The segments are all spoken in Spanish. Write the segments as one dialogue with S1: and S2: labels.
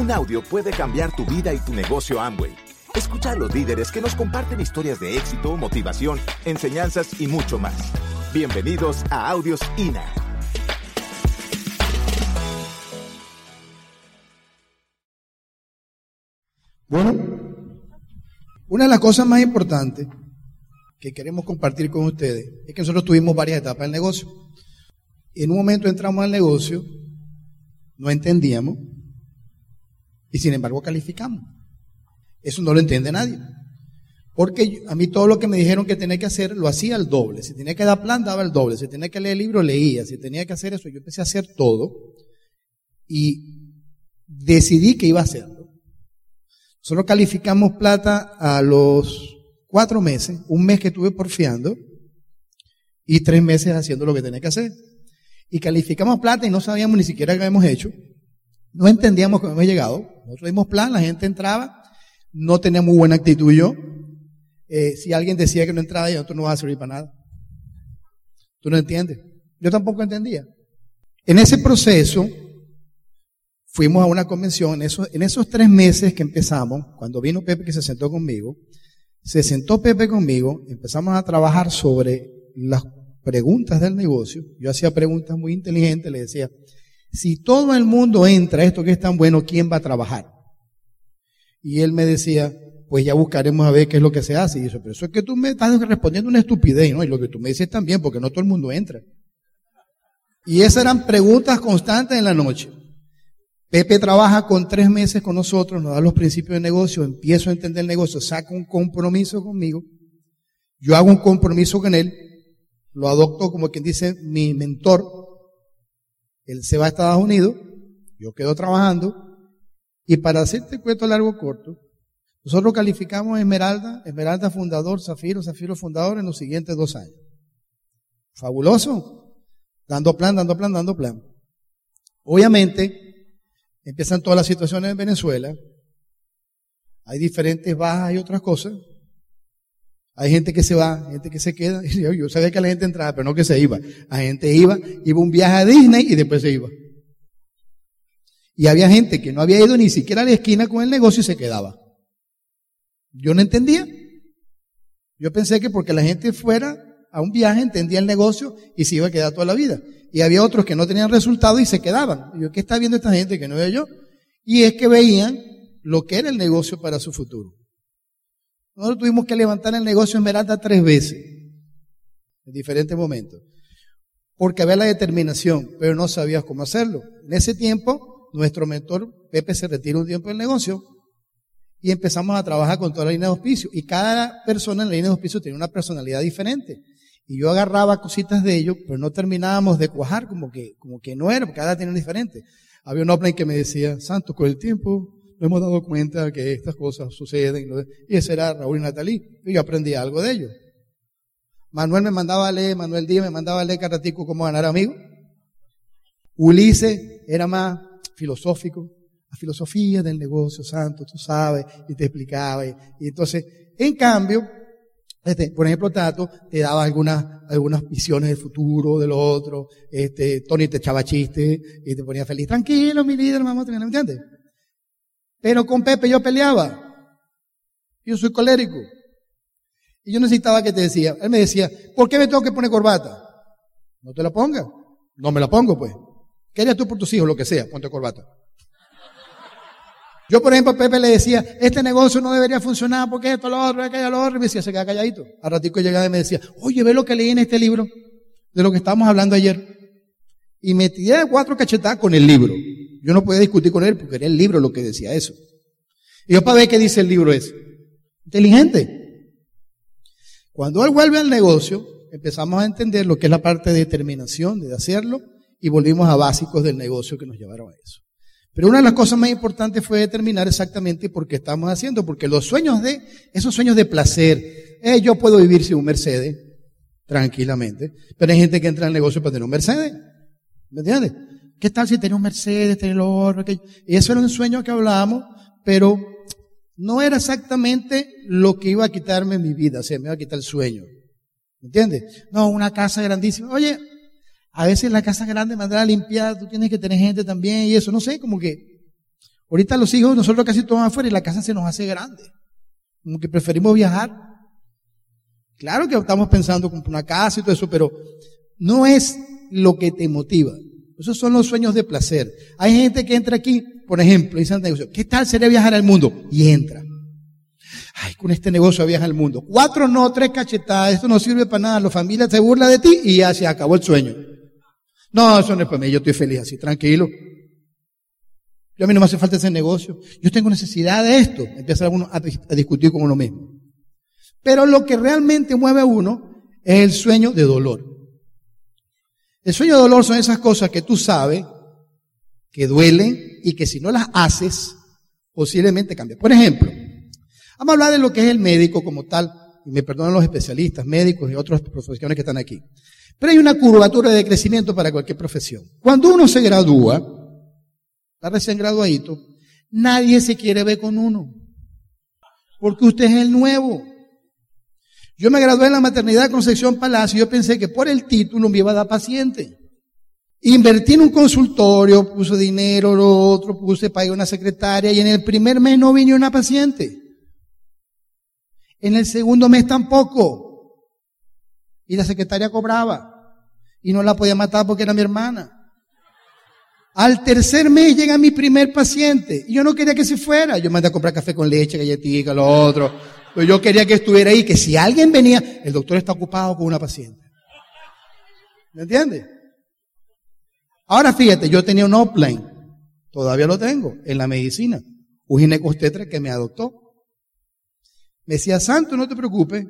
S1: Un audio puede cambiar tu vida y tu negocio Amway. Escucha a los líderes que nos comparten historias de éxito, motivación, enseñanzas y mucho más. Bienvenidos a Audios INA.
S2: Bueno, una de las cosas más importantes que queremos compartir con ustedes es que nosotros tuvimos varias etapas del negocio. En un momento entramos al negocio, no entendíamos y sin embargo calificamos. Eso no lo entiende nadie. Porque a mí todo lo que me dijeron que tenía que hacer, lo hacía al doble. Si tenía que dar plan, daba el doble. Si tenía que leer el libro, leía. Si tenía que hacer eso, yo empecé a hacer todo. Y decidí que iba a hacerlo. Solo calificamos plata a los cuatro meses, un mes que estuve porfiando y tres meses haciendo lo que tenía que hacer. Y calificamos plata y no sabíamos ni siquiera qué habíamos hecho. No entendíamos cómo habíamos llegado. Nosotros dimos plan, la gente entraba, no tenía muy buena actitud yo. Eh, si alguien decía que no entraba, yo, tú no vas a servir para nada. Tú no entiendes. Yo tampoco entendía. En ese proceso, fuimos a una convención, en esos, en esos tres meses que empezamos, cuando vino Pepe que se sentó conmigo, se sentó Pepe conmigo, empezamos a trabajar sobre las preguntas del negocio. Yo hacía preguntas muy inteligentes, le decía, si todo el mundo entra esto que es tan bueno, ¿quién va a trabajar? Y él me decía, pues ya buscaremos a ver qué es lo que se hace. Y yo, pero eso es que tú me estás respondiendo una estupidez, ¿no? Y lo que tú me dices también, porque no todo el mundo entra. Y esas eran preguntas constantes en la noche. Pepe trabaja con tres meses con nosotros, nos da los principios de negocio, empiezo a entender el negocio, saca un compromiso conmigo, yo hago un compromiso con él, lo adopto como quien dice mi mentor, él se va a Estados Unidos, yo quedo trabajando, y para hacerte cuento largo corto, nosotros calificamos Esmeralda, Esmeralda fundador, Zafiro, Zafiro fundador en los siguientes dos años. Fabuloso. Dando plan, dando plan, dando plan. Obviamente, empiezan todas las situaciones en Venezuela. Hay diferentes bajas y otras cosas. Hay gente que se va, gente que se queda. Yo sabía que la gente entraba, pero no que se iba. La gente iba, iba un viaje a Disney y después se iba. Y había gente que no había ido ni siquiera a la esquina con el negocio y se quedaba. Yo no entendía. Yo pensé que porque la gente fuera a un viaje entendía el negocio y se iba a quedar toda la vida. Y había otros que no tenían resultado y se quedaban. Y yo, ¿qué está viendo esta gente que no veo yo? Y es que veían lo que era el negocio para su futuro. Nosotros tuvimos que levantar el negocio Esmeralda tres veces, en diferentes momentos, porque había la determinación, pero no sabías cómo hacerlo. En ese tiempo, nuestro mentor Pepe se retira un tiempo del negocio y empezamos a trabajar con toda la línea de auspicio. Y cada persona en la línea de auspicio tenía una personalidad diferente. Y yo agarraba cositas de ellos, pero no terminábamos de cuajar como que, como que no era, porque cada tenía diferente. Había un offline que me decía, Santo, con el tiempo nos hemos dado cuenta que estas cosas suceden. Y ese era Raúl y Natalí. Y yo aprendí algo de ellos. Manuel me mandaba a leer, Manuel Díaz me mandaba a leer Caratico cómo ganar amigos. Ulises era más filosófico, la filosofía del negocio santo, tú sabes, y te explicaba. Y, entonces, en cambio, este, por ejemplo, Tato te daba algunas, algunas visiones del futuro, del otro, este, Tony te echaba chistes y te ponía feliz. Tranquilo, mi líder, vamos a tener, ¿me entiendes? Pero con Pepe yo peleaba. Yo soy colérico. Y yo necesitaba que te decía, él me decía, ¿por qué me tengo que poner corbata? No te la ponga. No me la pongo, pues. ¿Qué harías tú por tus hijos? Lo que sea, ponte corbata. Yo, por ejemplo, a Pepe le decía, este negocio no debería funcionar porque esto, lo otro, aquello, lo otro. Y me decía, se queda calladito. A ratico llegaba y me decía, oye, ve lo que leí en este libro, de lo que estábamos hablando ayer. Y me tiré cuatro cachetadas con el libro. Yo no podía discutir con él porque era el libro lo que decía eso. Y yo para ver qué dice el libro es. Inteligente. Cuando él vuelve al negocio, empezamos a entender lo que es la parte de determinación de hacerlo y volvimos a básicos del negocio que nos llevaron a eso. Pero una de las cosas más importantes fue determinar exactamente por qué estamos haciendo, porque los sueños de, esos sueños de placer, eh, yo puedo vivir sin un Mercedes, tranquilamente, pero hay gente que entra al negocio para tener un Mercedes, ¿me entiendes? ¿Qué tal si tenía un Mercedes, tener el oro, aquello? Y eso era un sueño que hablábamos, pero no era exactamente lo que iba a quitarme mi vida, o sea, me iba a quitar el sueño. ¿Me entiendes? No, una casa grandísima. Oye, a veces la casa grande mandar a limpiar, tú tienes que tener gente también y eso, no sé, como que, Ahorita los hijos, nosotros casi todos afuera y la casa se nos hace grande. Como que preferimos viajar. Claro que estamos pensando comprar una casa y todo eso, pero no es lo que te motiva. Esos son los sueños de placer. Hay gente que entra aquí, por ejemplo, y dice negocio, ¿qué tal sería viajar al mundo? Y entra. Ay, con este negocio viaja al mundo. Cuatro no, tres cachetadas, esto no sirve para nada, la familia se burla de ti y ya se acabó el sueño. No, eso no es para mí, yo estoy feliz así, tranquilo. Yo a mí no me hace falta ese negocio. Yo tengo necesidad de esto. Empieza uno a, a discutir con uno mismo. Pero lo que realmente mueve a uno es el sueño de dolor. El sueño de dolor son esas cosas que tú sabes que duelen y que si no las haces, posiblemente cambian. Por ejemplo, vamos a hablar de lo que es el médico como tal, y me perdonan los especialistas, médicos y otras profesiones que están aquí. Pero hay una curvatura de crecimiento para cualquier profesión. Cuando uno se gradúa, está recién graduadito, nadie se quiere ver con uno. Porque usted es el nuevo. Yo me gradué en la maternidad Concepción Palacio y yo pensé que por el título me iba a dar paciente. Invertí en un consultorio, puse dinero, lo otro, puse, pagué una secretaria y en el primer mes no vino una paciente. En el segundo mes tampoco. Y la secretaria cobraba. Y no la podía matar porque era mi hermana. Al tercer mes llega mi primer paciente. Y yo no quería que se fuera. Yo mandé a comprar café con leche, galletita, lo otro. Pero yo quería que estuviera ahí, que si alguien venía, el doctor está ocupado con una paciente. ¿Me entiende? Ahora fíjate, yo tenía un offline. Todavía lo tengo, en la medicina. Un ginecostetra que me adoptó. Me decía, Santo, no te preocupes,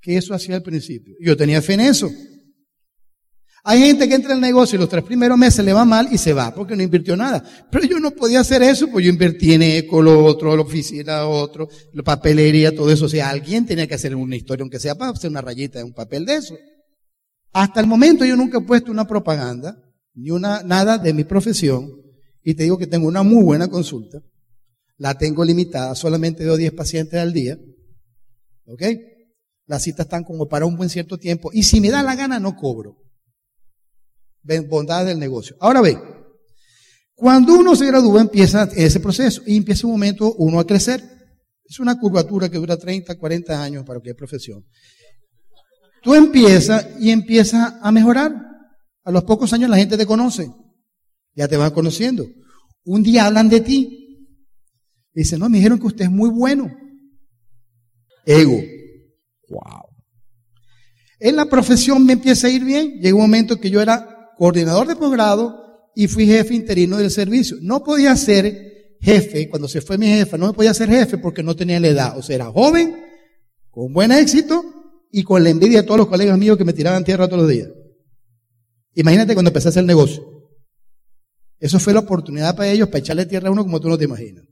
S2: que eso hacía al principio. Yo tenía fe en eso. Hay gente que entra al negocio y los tres primeros meses le va mal y se va porque no invirtió nada. Pero yo no podía hacer eso, pues yo invertí en eco, lo otro, la oficina, otro, la papelería, todo eso. O sea, alguien tenía que hacer una historia, aunque sea para hacer una rayita de un papel de eso. Hasta el momento yo nunca he puesto una propaganda, ni una, nada de mi profesión, y te digo que tengo una muy buena consulta. La tengo limitada, solamente veo 10 pacientes al día. ¿Ok? Las citas están como para un buen cierto tiempo. Y si me da la gana, no cobro bondad del negocio. Ahora ve, cuando uno se gradúa empieza ese proceso y empieza un momento uno a crecer. Es una curvatura que dura 30, 40 años para cualquier profesión. Tú empiezas y empiezas a mejorar. A los pocos años la gente te conoce. Ya te van conociendo. Un día hablan de ti. Dicen, no, me dijeron que usted es muy bueno. Ego. Wow. En la profesión me empieza a ir bien. Llegó un momento que yo era coordinador de posgrado y fui jefe interino del servicio. No podía ser jefe, cuando se fue mi jefa, no me podía ser jefe porque no tenía la edad. O sea, era joven, con buen éxito y con la envidia de todos los colegas míos que me tiraban tierra todos los días. Imagínate cuando empecé a hacer negocio. Eso fue la oportunidad para ellos para echarle tierra a uno como tú no te imaginas.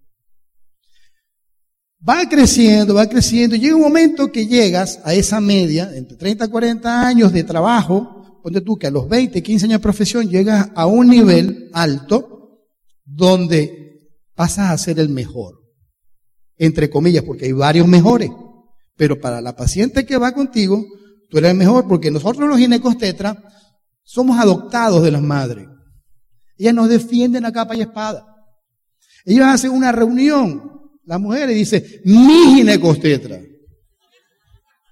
S2: Va creciendo, va creciendo, llega un momento que llegas a esa media, entre 30 y 40 años de trabajo, ponte tú que a los 20, 15 años de profesión llegas a un nivel alto donde pasas a ser el mejor. Entre comillas, porque hay varios mejores. Pero para la paciente que va contigo, tú eres el mejor porque nosotros los ginecos tetra somos adoptados de las madres. Ellas nos defienden a capa y espada. Ellos hacen una reunión, las mujeres, y dicen, mi ginecos tetra.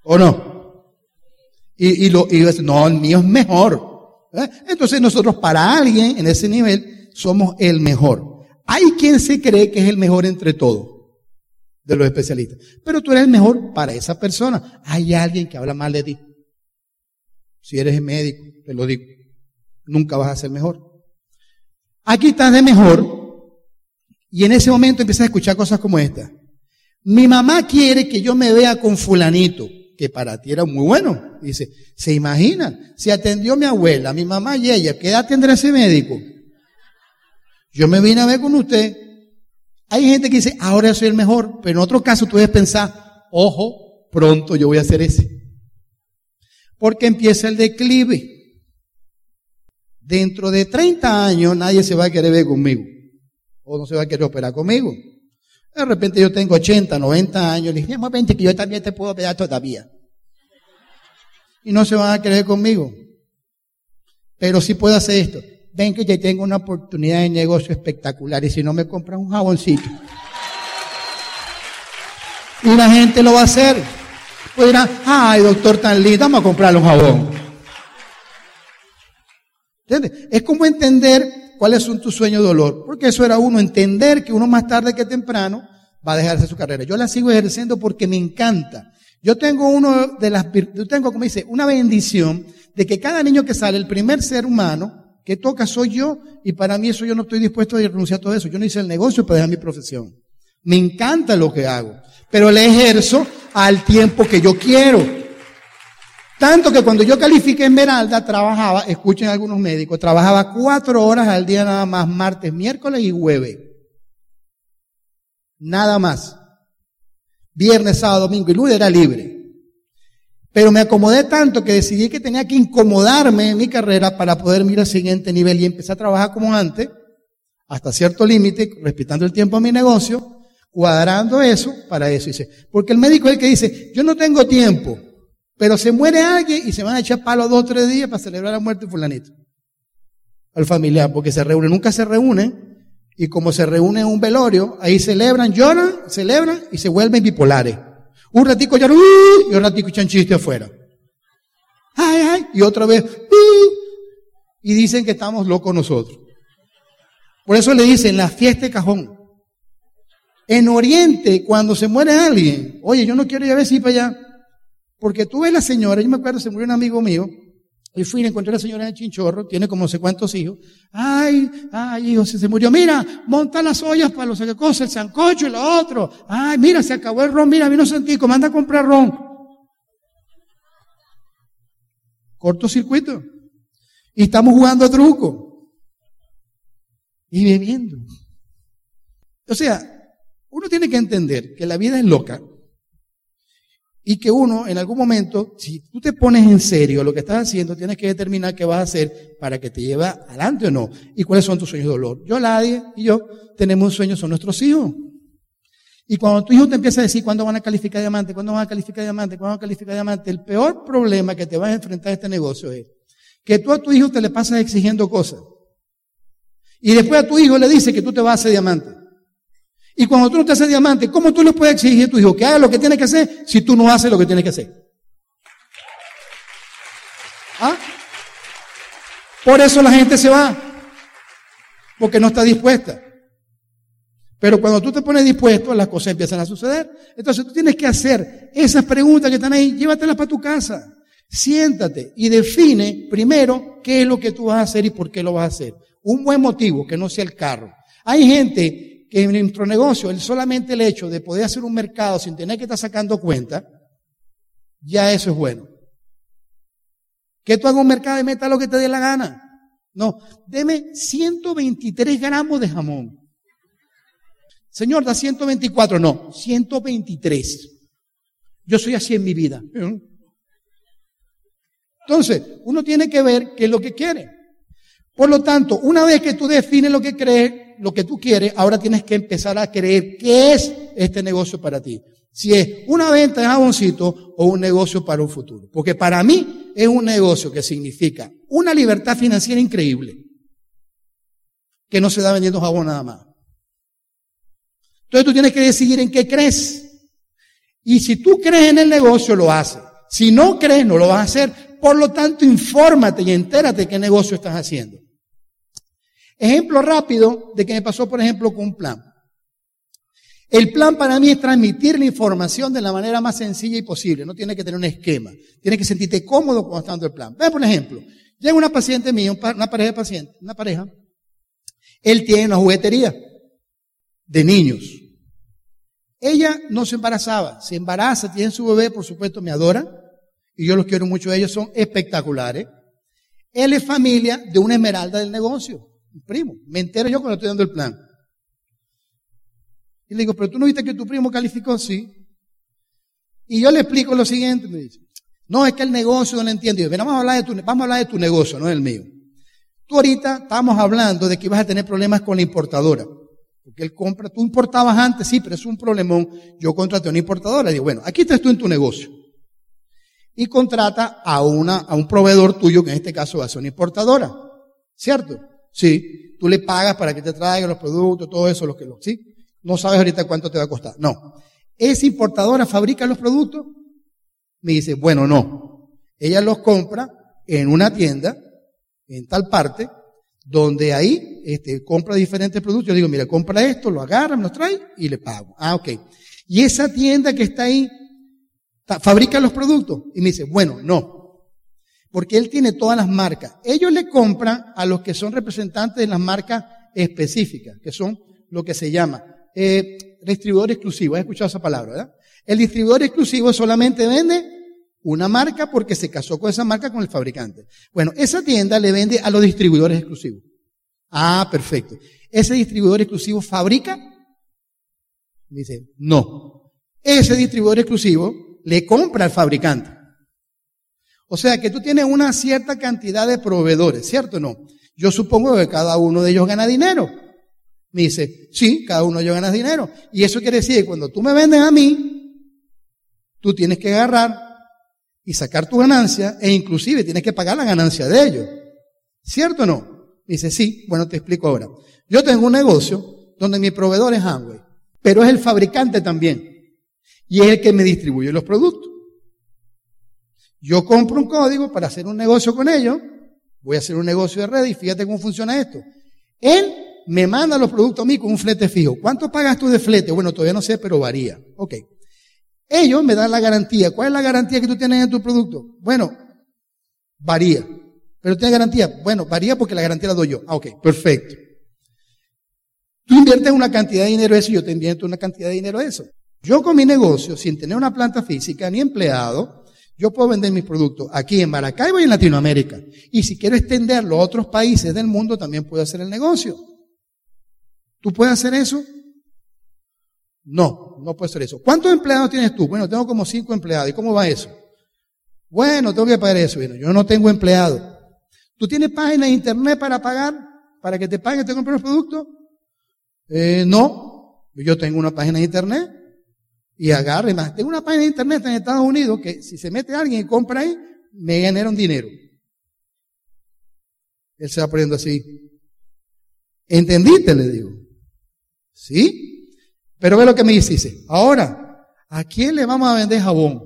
S2: ¿O no? Y, y, lo, y no, el mío es mejor. ¿Eh? Entonces nosotros para alguien en ese nivel somos el mejor. Hay quien se cree que es el mejor entre todos de los especialistas. Pero tú eres el mejor para esa persona. Hay alguien que habla mal de ti. Si eres médico, te lo digo, nunca vas a ser mejor. Aquí estás de mejor y en ese momento empiezas a escuchar cosas como esta. Mi mamá quiere que yo me vea con fulanito que para ti era muy bueno. Dice, ¿se imaginan? Si atendió mi abuela, mi mamá y ella, ¿qué edad tendrá ese médico? Yo me vine a ver con usted. Hay gente que dice, ahora soy el mejor, pero en otro caso tú debes pensar, ojo, pronto yo voy a hacer ese. Porque empieza el declive. Dentro de 30 años nadie se va a querer ver conmigo. O no se va a querer operar conmigo. De repente yo tengo 80, 90 años, le dije, vamos 20 que yo también te puedo pegar todavía. Y no se van a creer conmigo. Pero sí puedo hacer esto. ven que ya tengo una oportunidad de negocio espectacular y si no me compras un jaboncito. Y la gente lo va a hacer. Pues dirán, ay doctor tan lindo, vamos a comprarle un jabón. ¿Entiendes? Es como entender cuáles son tus sueños de dolor. Porque eso era uno, entender que uno más tarde que temprano va a dejarse su carrera. Yo la sigo ejerciendo porque me encanta. Yo tengo uno de las, yo tengo, como dice, una bendición de que cada niño que sale, el primer ser humano que toca soy yo, y para mí eso yo no estoy dispuesto a renunciar a todo eso. Yo no hice el negocio para dejar mi profesión. Me encanta lo que hago, pero le ejerzo al tiempo que yo quiero. Tanto que cuando yo califiqué Esmeralda, trabajaba, escuchen algunos médicos, trabajaba cuatro horas al día nada más, martes, miércoles y jueves. Nada más. Viernes, sábado, domingo y lunes era libre. Pero me acomodé tanto que decidí que tenía que incomodarme en mi carrera para poder ir al siguiente nivel y empecé a trabajar como antes, hasta cierto límite, respetando el tiempo a mi negocio, cuadrando eso para eso. Porque el médico es el que dice, yo no tengo tiempo, pero se muere alguien y se van a echar palo dos o tres días para celebrar la muerte de fulanito. Al familiar, porque se reúnen, nunca se reúnen, y como se reúnen en un velorio, ahí celebran, lloran, celebran y se vuelven bipolares. Un ratico lloran, y un ratico echan chiste afuera. Ay, ay, y otra vez, y dicen que estamos locos nosotros. Por eso le dicen la fiesta de cajón. En Oriente, cuando se muere alguien, oye, yo no quiero ir a ver si para allá. Porque tú ves la señora, yo me acuerdo, se murió un amigo mío, y fui y encontré a la señora en el chinchorro, tiene como no sé cuántos hijos. Ay, ay, hijo, se, se murió. Mira, monta las ollas para los que cosa, el sancocho y lo otro. Ay, mira, se acabó el ron, mira, vino Santico, manda a comprar ron. Cortocircuito. Y estamos jugando a truco. Y bebiendo. O sea, uno tiene que entender que la vida es loca y que uno, en algún momento, si tú te pones en serio lo que estás haciendo, tienes que determinar qué vas a hacer para que te lleve adelante o no. Y cuáles son tus sueños de dolor. Yo, Ladia y yo tenemos un sueño, son nuestros hijos. Y cuando tu hijo te empieza a decir cuándo van a calificar diamante, cuándo van a calificar diamante, cuándo van a calificar diamante, el peor problema que te vas a enfrentar a este negocio es que tú a tu hijo te le pasas exigiendo cosas. Y después a tu hijo le dice que tú te vas a hacer diamante. Y cuando tú no te haces diamante, ¿cómo tú le puedes exigir a tu hijo que haga lo que tiene que hacer si tú no haces lo que tiene que hacer? ¿Ah? Por eso la gente se va. Porque no está dispuesta. Pero cuando tú te pones dispuesto, las cosas empiezan a suceder. Entonces tú tienes que hacer esas preguntas que están ahí, llévatelas para tu casa. Siéntate y define primero qué es lo que tú vas a hacer y por qué lo vas a hacer. Un buen motivo, que no sea el carro. Hay gente que en nuestro negocio, el solamente el hecho de poder hacer un mercado sin tener que estar sacando cuenta, ya eso es bueno. Que tú hagas un mercado y meta lo que te dé la gana. No, deme 123 gramos de jamón. Señor, da 124. No, 123. Yo soy así en mi vida. Entonces, uno tiene que ver qué es lo que quiere. Por lo tanto, una vez que tú defines lo que crees, lo que tú quieres, ahora tienes que empezar a creer qué es este negocio para ti. Si es una venta de jaboncito o un negocio para un futuro. Porque para mí es un negocio que significa una libertad financiera increíble. Que no se da vendiendo jabón nada más. Entonces tú tienes que decidir en qué crees. Y si tú crees en el negocio, lo haces. Si no crees, no lo vas a hacer. Por lo tanto, infórmate y entérate qué negocio estás haciendo. Ejemplo rápido de que me pasó, por ejemplo, con un plan. El plan para mí es transmitir la información de la manera más sencilla y posible. No tiene que tener un esquema. Tiene que sentirte cómodo cuando está el plan. Ve, por ejemplo, llega una paciente mía, una pareja de pacientes, una pareja. Él tiene una juguetería de niños. Ella no se embarazaba, se embaraza, tiene su bebé, por supuesto, me adora. Y yo los quiero mucho, ellos son espectaculares. Él es familia de una esmeralda del negocio primo. Me entero yo cuando estoy dando el plan. Y le digo, pero tú no viste que tu primo calificó, sí. Y yo le explico lo siguiente, me dice, no, es que el negocio no lo entiendo. vamos a hablar de tu, vamos a hablar de tu negocio, no el mío. Tú ahorita estamos hablando de que ibas a tener problemas con la importadora. Porque él compra, tú importabas antes, sí, pero es un problemón. Yo contraté a una importadora. Digo, bueno, aquí estás tú en tu negocio. Y contrata a una, a un proveedor tuyo, que en este caso va a ser una importadora. ¿Cierto? Sí. Tú le pagas para que te traiga los productos, todo eso, lo que lo, ¿sí? No sabes ahorita cuánto te va a costar. No. ¿Esa importadora fabrica los productos? Me dice, bueno, no. Ella los compra en una tienda, en tal parte, donde ahí este, compra diferentes productos. Yo digo, mira, compra esto, lo agarra, me lo trae y le pago. Ah, ok. Y esa tienda que está ahí, fabrica los productos. Y me dice, bueno, no. Porque él tiene todas las marcas. Ellos le compran a los que son representantes de las marcas específicas, que son lo que se llama eh, distribuidor exclusivo. ¿Has escuchado esa palabra, verdad? El distribuidor exclusivo solamente vende una marca porque se casó con esa marca con el fabricante. Bueno, esa tienda le vende a los distribuidores exclusivos. Ah, perfecto. ¿Ese distribuidor exclusivo fabrica? Dice, no. Ese distribuidor exclusivo le compra al fabricante. O sea que tú tienes una cierta cantidad de proveedores, ¿cierto o no? Yo supongo que cada uno de ellos gana dinero. Me dice, sí, cada uno de ellos gana dinero. Y eso quiere decir que cuando tú me vendes a mí, tú tienes que agarrar y sacar tu ganancia e inclusive tienes que pagar la ganancia de ellos. ¿Cierto o no? Me dice, sí, bueno, te explico ahora. Yo tengo un negocio donde mi proveedor es Amway, pero es el fabricante también. Y es el que me distribuye los productos. Yo compro un código para hacer un negocio con ellos. Voy a hacer un negocio de red y fíjate cómo funciona esto. Él me manda los productos a mí con un flete fijo. ¿Cuánto pagas tú de flete? Bueno, todavía no sé, pero varía. Ok. Ellos me dan la garantía. ¿Cuál es la garantía que tú tienes en tu producto? Bueno, varía. Pero tiene garantía. Bueno, varía porque la garantía la doy yo. Ah, ok, perfecto. Tú inviertes una cantidad de dinero en eso y yo te invierto una cantidad de dinero en eso. Yo con mi negocio, sin tener una planta física ni empleado, yo puedo vender mis productos aquí en Maracaibo y en Latinoamérica. Y si quiero extenderlo a otros países del mundo, también puedo hacer el negocio. ¿Tú puedes hacer eso? No, no puedo hacer eso. ¿Cuántos empleados tienes tú? Bueno, tengo como cinco empleados. ¿Y cómo va eso? Bueno, tengo que pagar eso. Bueno, yo no tengo empleado. ¿Tú tienes página de internet para pagar? ¿Para que te paguen y te compren los productos? Eh, no. Yo tengo una página de internet y agarre más. Tengo una página de internet en Estados Unidos que si se mete alguien y compra ahí, me genera un dinero. Él se va poniendo así. ¿Entendiste? Le digo. ¿Sí? Pero ve lo que me dice. Ahora, ¿a quién le vamos a vender jabón?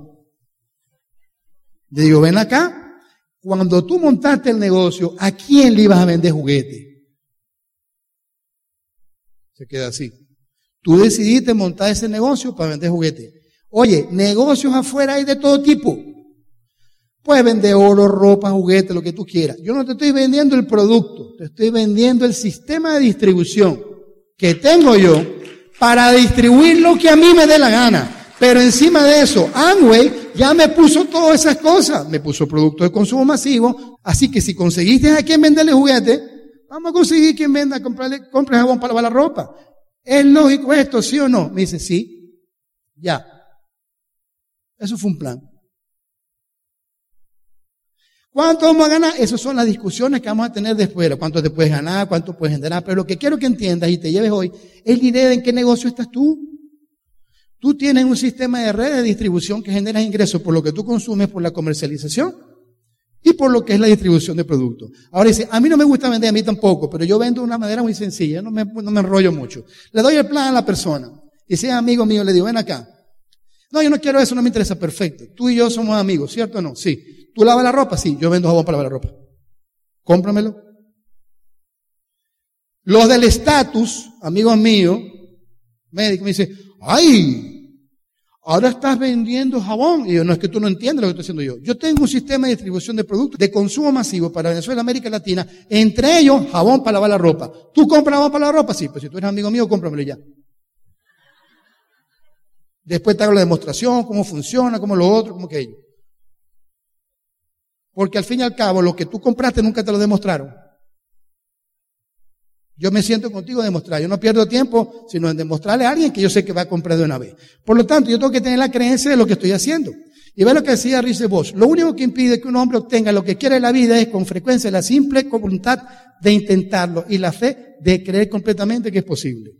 S2: Le digo, ven acá. Cuando tú montaste el negocio, ¿a quién le ibas a vender juguete? Se queda así. Tú decidiste montar ese negocio para vender juguetes. Oye, negocios afuera hay de todo tipo. Puedes vender oro, ropa, juguetes, lo que tú quieras. Yo no te estoy vendiendo el producto, te estoy vendiendo el sistema de distribución que tengo yo para distribuir lo que a mí me dé la gana. Pero encima de eso, Amway ya me puso todas esas cosas. Me puso productos de consumo masivo. Así que si conseguiste a quien venderle juguetes, vamos a conseguir quien venda, comprarle, compre jabón para lavar la ropa. ¿Es lógico esto, sí o no? Me dice, sí. Ya. Eso fue un plan. ¿Cuánto vamos a ganar? Esas son las discusiones que vamos a tener después. ¿Cuánto te puedes ganar? ¿Cuánto puedes generar? Pero lo que quiero que entiendas y te lleves hoy es la idea de en qué negocio estás tú. Tú tienes un sistema de red de distribución que genera ingresos por lo que tú consumes, por la comercialización y por lo que es la distribución de productos. Ahora dice, a mí no me gusta vender, a mí tampoco, pero yo vendo de una manera muy sencilla, no me, no me enrollo mucho. Le doy el plan a la persona. Y si es amigo mío, le digo, ven acá. No, yo no quiero eso, no me interesa, perfecto. Tú y yo somos amigos, ¿cierto o no? Sí. ¿Tú lavas la ropa? Sí, yo vendo jabón para lavar la ropa. Cómpramelo. Los del estatus, amigos míos, médico, me dice, ay, Ahora estás vendiendo jabón. Y yo, no es que tú no entiendes lo que estoy haciendo yo. Yo tengo un sistema de distribución de productos de consumo masivo para Venezuela y América Latina. Entre ellos, jabón para lavar la ropa. ¿Tú compras jabón para lavar la ropa? Sí, pues si tú eres amigo mío, cómpramelo ya. Después te hago la demostración, cómo funciona, cómo lo otro, cómo aquello. Porque al fin y al cabo, lo que tú compraste nunca te lo demostraron. Yo me siento contigo a demostrar. Yo no pierdo tiempo, sino en demostrarle a alguien que yo sé que va a comprar de una vez. Por lo tanto, yo tengo que tener la creencia de lo que estoy haciendo. Y ve lo que decía Rice Bosch. Lo único que impide que un hombre obtenga lo que quiere en la vida es con frecuencia la simple voluntad de intentarlo y la fe de creer completamente que es posible.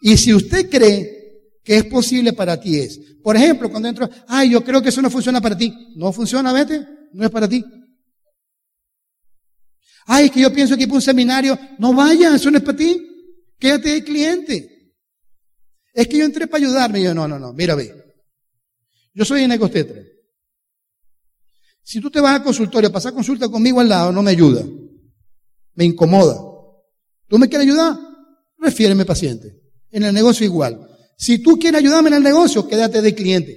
S2: Y si usted cree que es posible para ti es, por ejemplo, cuando entro, ay, yo creo que eso no funciona para ti. No funciona, vete, no es para ti. Ay, es que yo pienso que ir para un seminario. No vayas, eso no es para ti. Quédate de cliente. Es que yo entré para ayudarme. Y yo, no, no, no, mira, ve. Yo soy enecostetra. Si tú te vas al consultorio a pasar consulta conmigo al lado, no me ayuda. Me incomoda. ¿Tú me quieres ayudar? Refiéreme paciente. En el negocio igual. Si tú quieres ayudarme en el negocio, quédate de cliente.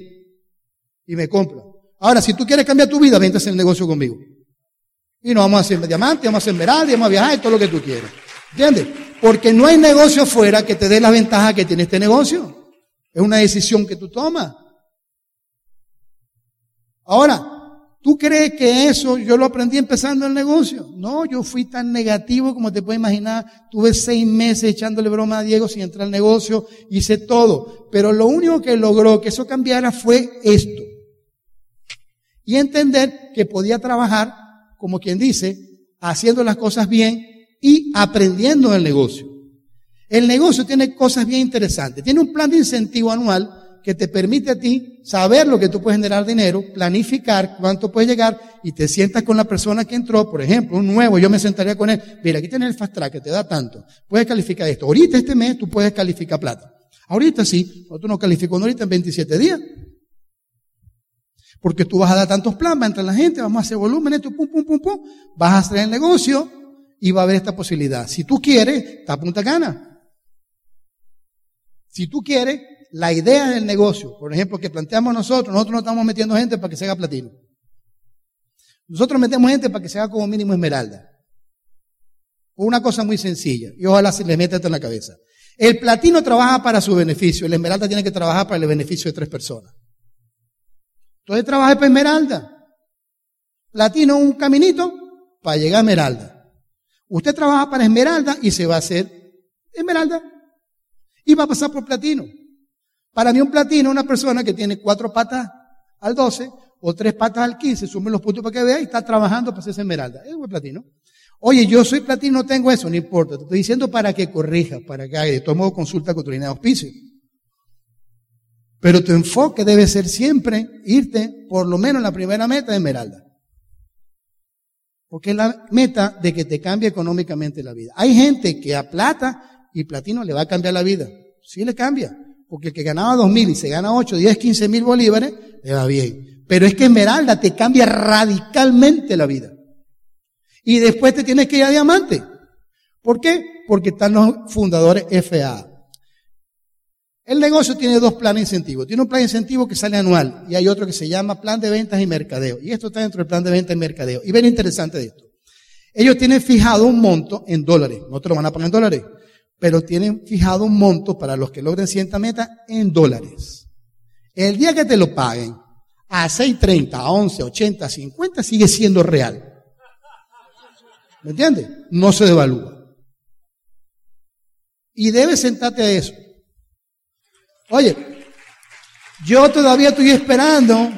S2: Y me compra. Ahora, si tú quieres cambiar tu vida, vente a el negocio conmigo. Y nos vamos a hacer diamante, vamos a hacer esmeralda, vamos a viajar y todo lo que tú quieras. ¿Entiendes? Porque no hay negocio afuera que te dé la ventaja que tiene este negocio. Es una decisión que tú tomas. Ahora, ¿tú crees que eso yo lo aprendí empezando el negocio? No, yo fui tan negativo como te puedes imaginar. Tuve seis meses echándole broma a Diego sin entrar al negocio, hice todo. Pero lo único que logró que eso cambiara fue esto. Y entender que podía trabajar como quien dice, haciendo las cosas bien y aprendiendo el negocio. El negocio tiene cosas bien interesantes. Tiene un plan de incentivo anual que te permite a ti saber lo que tú puedes generar dinero, planificar cuánto puedes llegar y te sientas con la persona que entró, por ejemplo, un nuevo, yo me sentaría con él, mira, aquí tienes el fast track que te da tanto, puedes calificar esto. Ahorita este mes tú puedes calificar plata. Ahorita sí, nosotros no calificamos ahorita en 27 días. Porque tú vas a dar tantos planes, va a entrar la gente, vamos a hacer volumen, esto, pum, pum, pum, pum. Vas a hacer el negocio y va a haber esta posibilidad. Si tú quieres, está punta gana. Si tú quieres, la idea del negocio, por ejemplo, que planteamos nosotros, nosotros no estamos metiendo gente para que se haga platino. Nosotros metemos gente para que se haga como mínimo esmeralda. Una cosa muy sencilla, y ojalá se le meta esto en la cabeza. El platino trabaja para su beneficio, el esmeralda tiene que trabajar para el beneficio de tres personas. Entonces trabajé para Esmeralda. Platino un caminito para llegar a Esmeralda. Usted trabaja para Esmeralda y se va a hacer Esmeralda. Y va a pasar por platino. Para mí un platino es una persona que tiene cuatro patas al 12 o tres patas al 15, sumen los puntos para que vea y está trabajando para hacerse esmeralda. Es un platino. Oye, yo soy platino, no tengo eso, no importa. Te estoy diciendo para que corrija, para que haga. De todo modo, consulta con tu línea de auspicio. Pero tu enfoque debe ser siempre irte por lo menos en la primera meta de Esmeralda. Porque es la meta de que te cambie económicamente la vida. Hay gente que a plata y platino le va a cambiar la vida. Sí le cambia. Porque el que ganaba dos mil y se gana ocho, diez, quince mil bolívares, le va bien. Pero es que Esmeralda te cambia radicalmente la vida. Y después te tienes que ir a diamante. ¿Por qué? Porque están los fundadores FA. El negocio tiene dos planes de incentivo. Tiene un plan de incentivo que sale anual y hay otro que se llama plan de ventas y mercadeo. Y esto está dentro del plan de ventas y mercadeo. Y ven interesante de esto. Ellos tienen fijado un monto en dólares. No te lo van a pagar en dólares. Pero tienen fijado un monto para los que logren cierta meta en dólares. El día que te lo paguen a 6.30, a 11, 80, 50 sigue siendo real. ¿Me entiendes? No se devalúa. Y debes sentarte a eso. Oye, yo todavía estoy esperando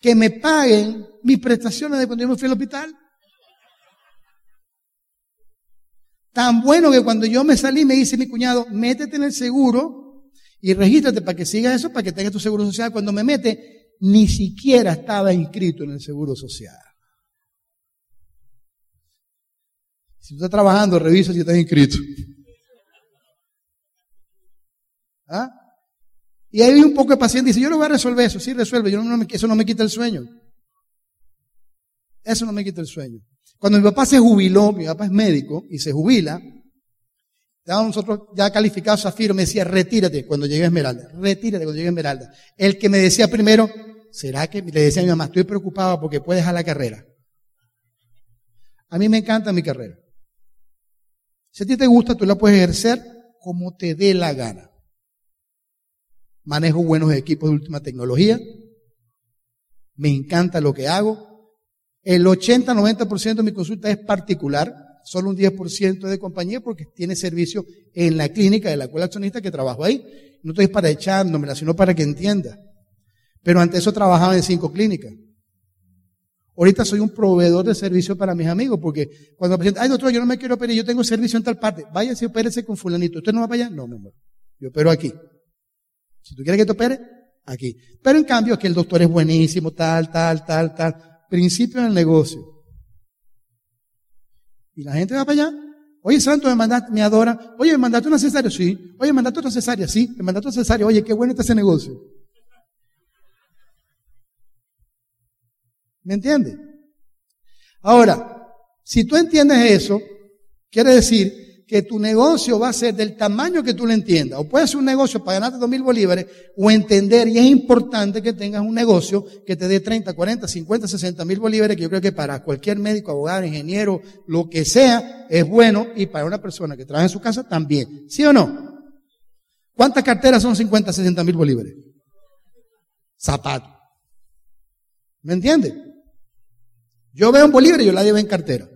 S2: que me paguen mis prestaciones de cuando yo me fui al hospital. Tan bueno que cuando yo me salí me dice mi cuñado, métete en el seguro y regístrate para que sigas eso, para que tengas tu seguro social. Cuando me mete, ni siquiera estaba inscrito en el seguro social. Si tú estás trabajando, revisa si estás inscrito. ¿Ah? Y hay un poco de paciente dice, yo lo voy a resolver eso, sí resuelve, yo no, eso no me quita el sueño. Eso no me quita el sueño. Cuando mi papá se jubiló, mi papá es médico y se jubila, nosotros ya calificados Zafiro, me decía, retírate cuando llegue Esmeralda, retírate cuando llegue Esmeralda. El que me decía primero, ¿será que? Le decía a mi mamá, estoy preocupado porque puedes dejar la carrera. A mí me encanta mi carrera. Si a ti te gusta, tú la puedes ejercer como te dé la gana manejo buenos equipos de última tecnología, me encanta lo que hago. El 80-90% de mi consulta es particular, solo un 10% de compañía porque tiene servicio en la clínica de la cual accionista que trabajo ahí. No estoy para echándomela, sino para que entienda. Pero antes eso trabajaba en cinco clínicas. Ahorita soy un proveedor de servicio para mis amigos, porque cuando el paciente, ay doctor, yo no me quiero operar, yo tengo servicio en tal parte, váyase opérese con fulanito. ¿Usted no va para allá? No, mi amor. Yo opero aquí. Si tú quieres que te opere, aquí. Pero en cambio, que el doctor es buenísimo, tal, tal, tal, tal. Principio del negocio. Y la gente va para allá. Oye, santo, me me adora. Oye, me mandaste una cesárea, sí. Oye, me mandaste otra cesárea, sí. Me mandaste otra cesárea. Oye, qué bueno está ese negocio. ¿Me entiendes? Ahora, si tú entiendes eso, quiere decir que tu negocio va a ser del tamaño que tú lo entiendas. O puede ser un negocio para ganarte dos mil bolívares, o entender, y es importante que tengas un negocio que te dé 30, 40, 50, 60 mil bolívares, que yo creo que para cualquier médico, abogado, ingeniero, lo que sea, es bueno, y para una persona que trabaja en su casa también. ¿Sí o no? ¿Cuántas carteras son 50, 60 mil bolívares? Zapatos. ¿Me entiendes? Yo veo un bolívar y yo la llevo en cartera.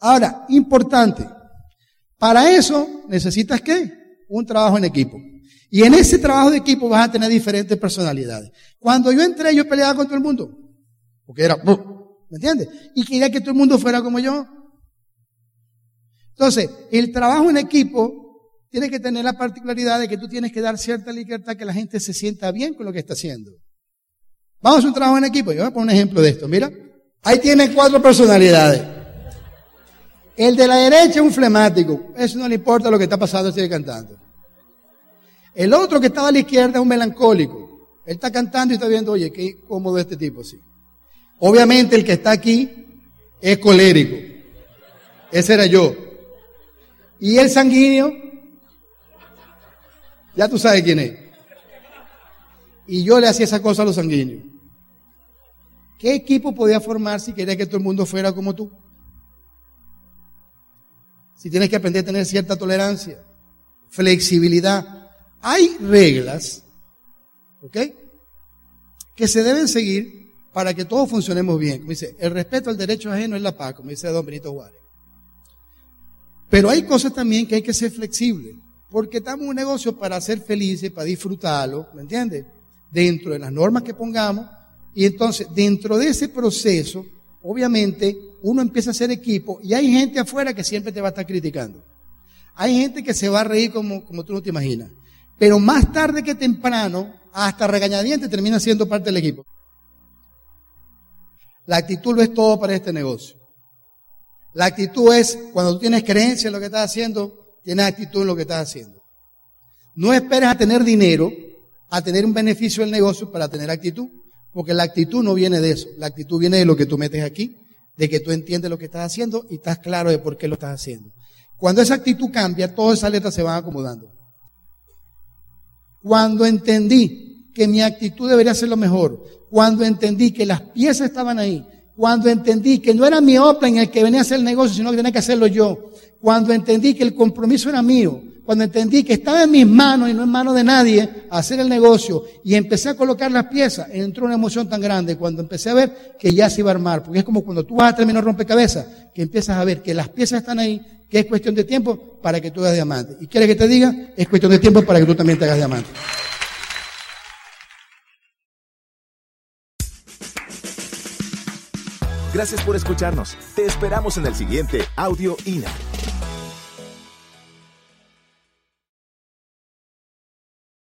S2: Ahora, importante, para eso necesitas qué? Un trabajo en equipo. Y en ese trabajo de equipo vas a tener diferentes personalidades. Cuando yo entré, yo peleaba con todo el mundo. Porque era, ¿me entiendes? Y quería que todo el mundo fuera como yo. Entonces, el trabajo en equipo tiene que tener la particularidad de que tú tienes que dar cierta libertad que la gente se sienta bien con lo que está haciendo. Vamos a un trabajo en equipo. Yo voy a poner un ejemplo de esto. Mira, ahí tiene cuatro personalidades. El de la derecha es un flemático. Eso no le importa lo que está pasando, sigue cantando. El otro que estaba a la izquierda es un melancólico. Él está cantando y está viendo, oye, qué cómodo este tipo, sí. Obviamente el que está aquí es colérico. Ese era yo. Y el sanguíneo, ya tú sabes quién es. Y yo le hacía esa cosa a los sanguíneos. ¿Qué equipo podía formar si quería que todo el mundo fuera como tú? Si tienes que aprender a tener cierta tolerancia, flexibilidad. Hay reglas, ¿ok? Que se deben seguir para que todos funcionemos bien. Como dice, el respeto al derecho ajeno es la paz, como dice don Benito Juárez. Pero hay cosas también que hay que ser flexibles, porque estamos en un negocio para ser felices, para disfrutarlo, ¿me entiendes? Dentro de las normas que pongamos, y entonces dentro de ese proceso, obviamente, uno empieza a hacer equipo y hay gente afuera que siempre te va a estar criticando. Hay gente que se va a reír como, como tú no te imaginas. Pero más tarde que temprano, hasta regañadiente, termina siendo parte del equipo. La actitud lo es todo para este negocio. La actitud es, cuando tú tienes creencia en lo que estás haciendo, tienes actitud en lo que estás haciendo. No esperes a tener dinero, a tener un beneficio del negocio para tener actitud, porque la actitud no viene de eso. La actitud viene de lo que tú metes aquí, de que tú entiendes lo que estás haciendo y estás claro de por qué lo estás haciendo. Cuando esa actitud cambia, todas esas letras se van acomodando. Cuando entendí que mi actitud debería ser lo mejor, cuando entendí que las piezas estaban ahí, cuando entendí que no era mi en el que venía a hacer el negocio, sino que tenía que hacerlo yo, cuando entendí que el compromiso era mío, cuando entendí que estaba en mis manos y no en manos de nadie hacer el negocio y empecé a colocar las piezas, entró una emoción tan grande cuando empecé a ver que ya se iba a armar, porque es como cuando tú vas a terminar rompecabezas, que empiezas a ver que las piezas están ahí, que es cuestión de tiempo para que tú hagas diamante. ¿Y quieres que te diga? Es cuestión de tiempo para que tú también te hagas diamante.
S1: Gracias por escucharnos. Te esperamos en el siguiente Audio INA.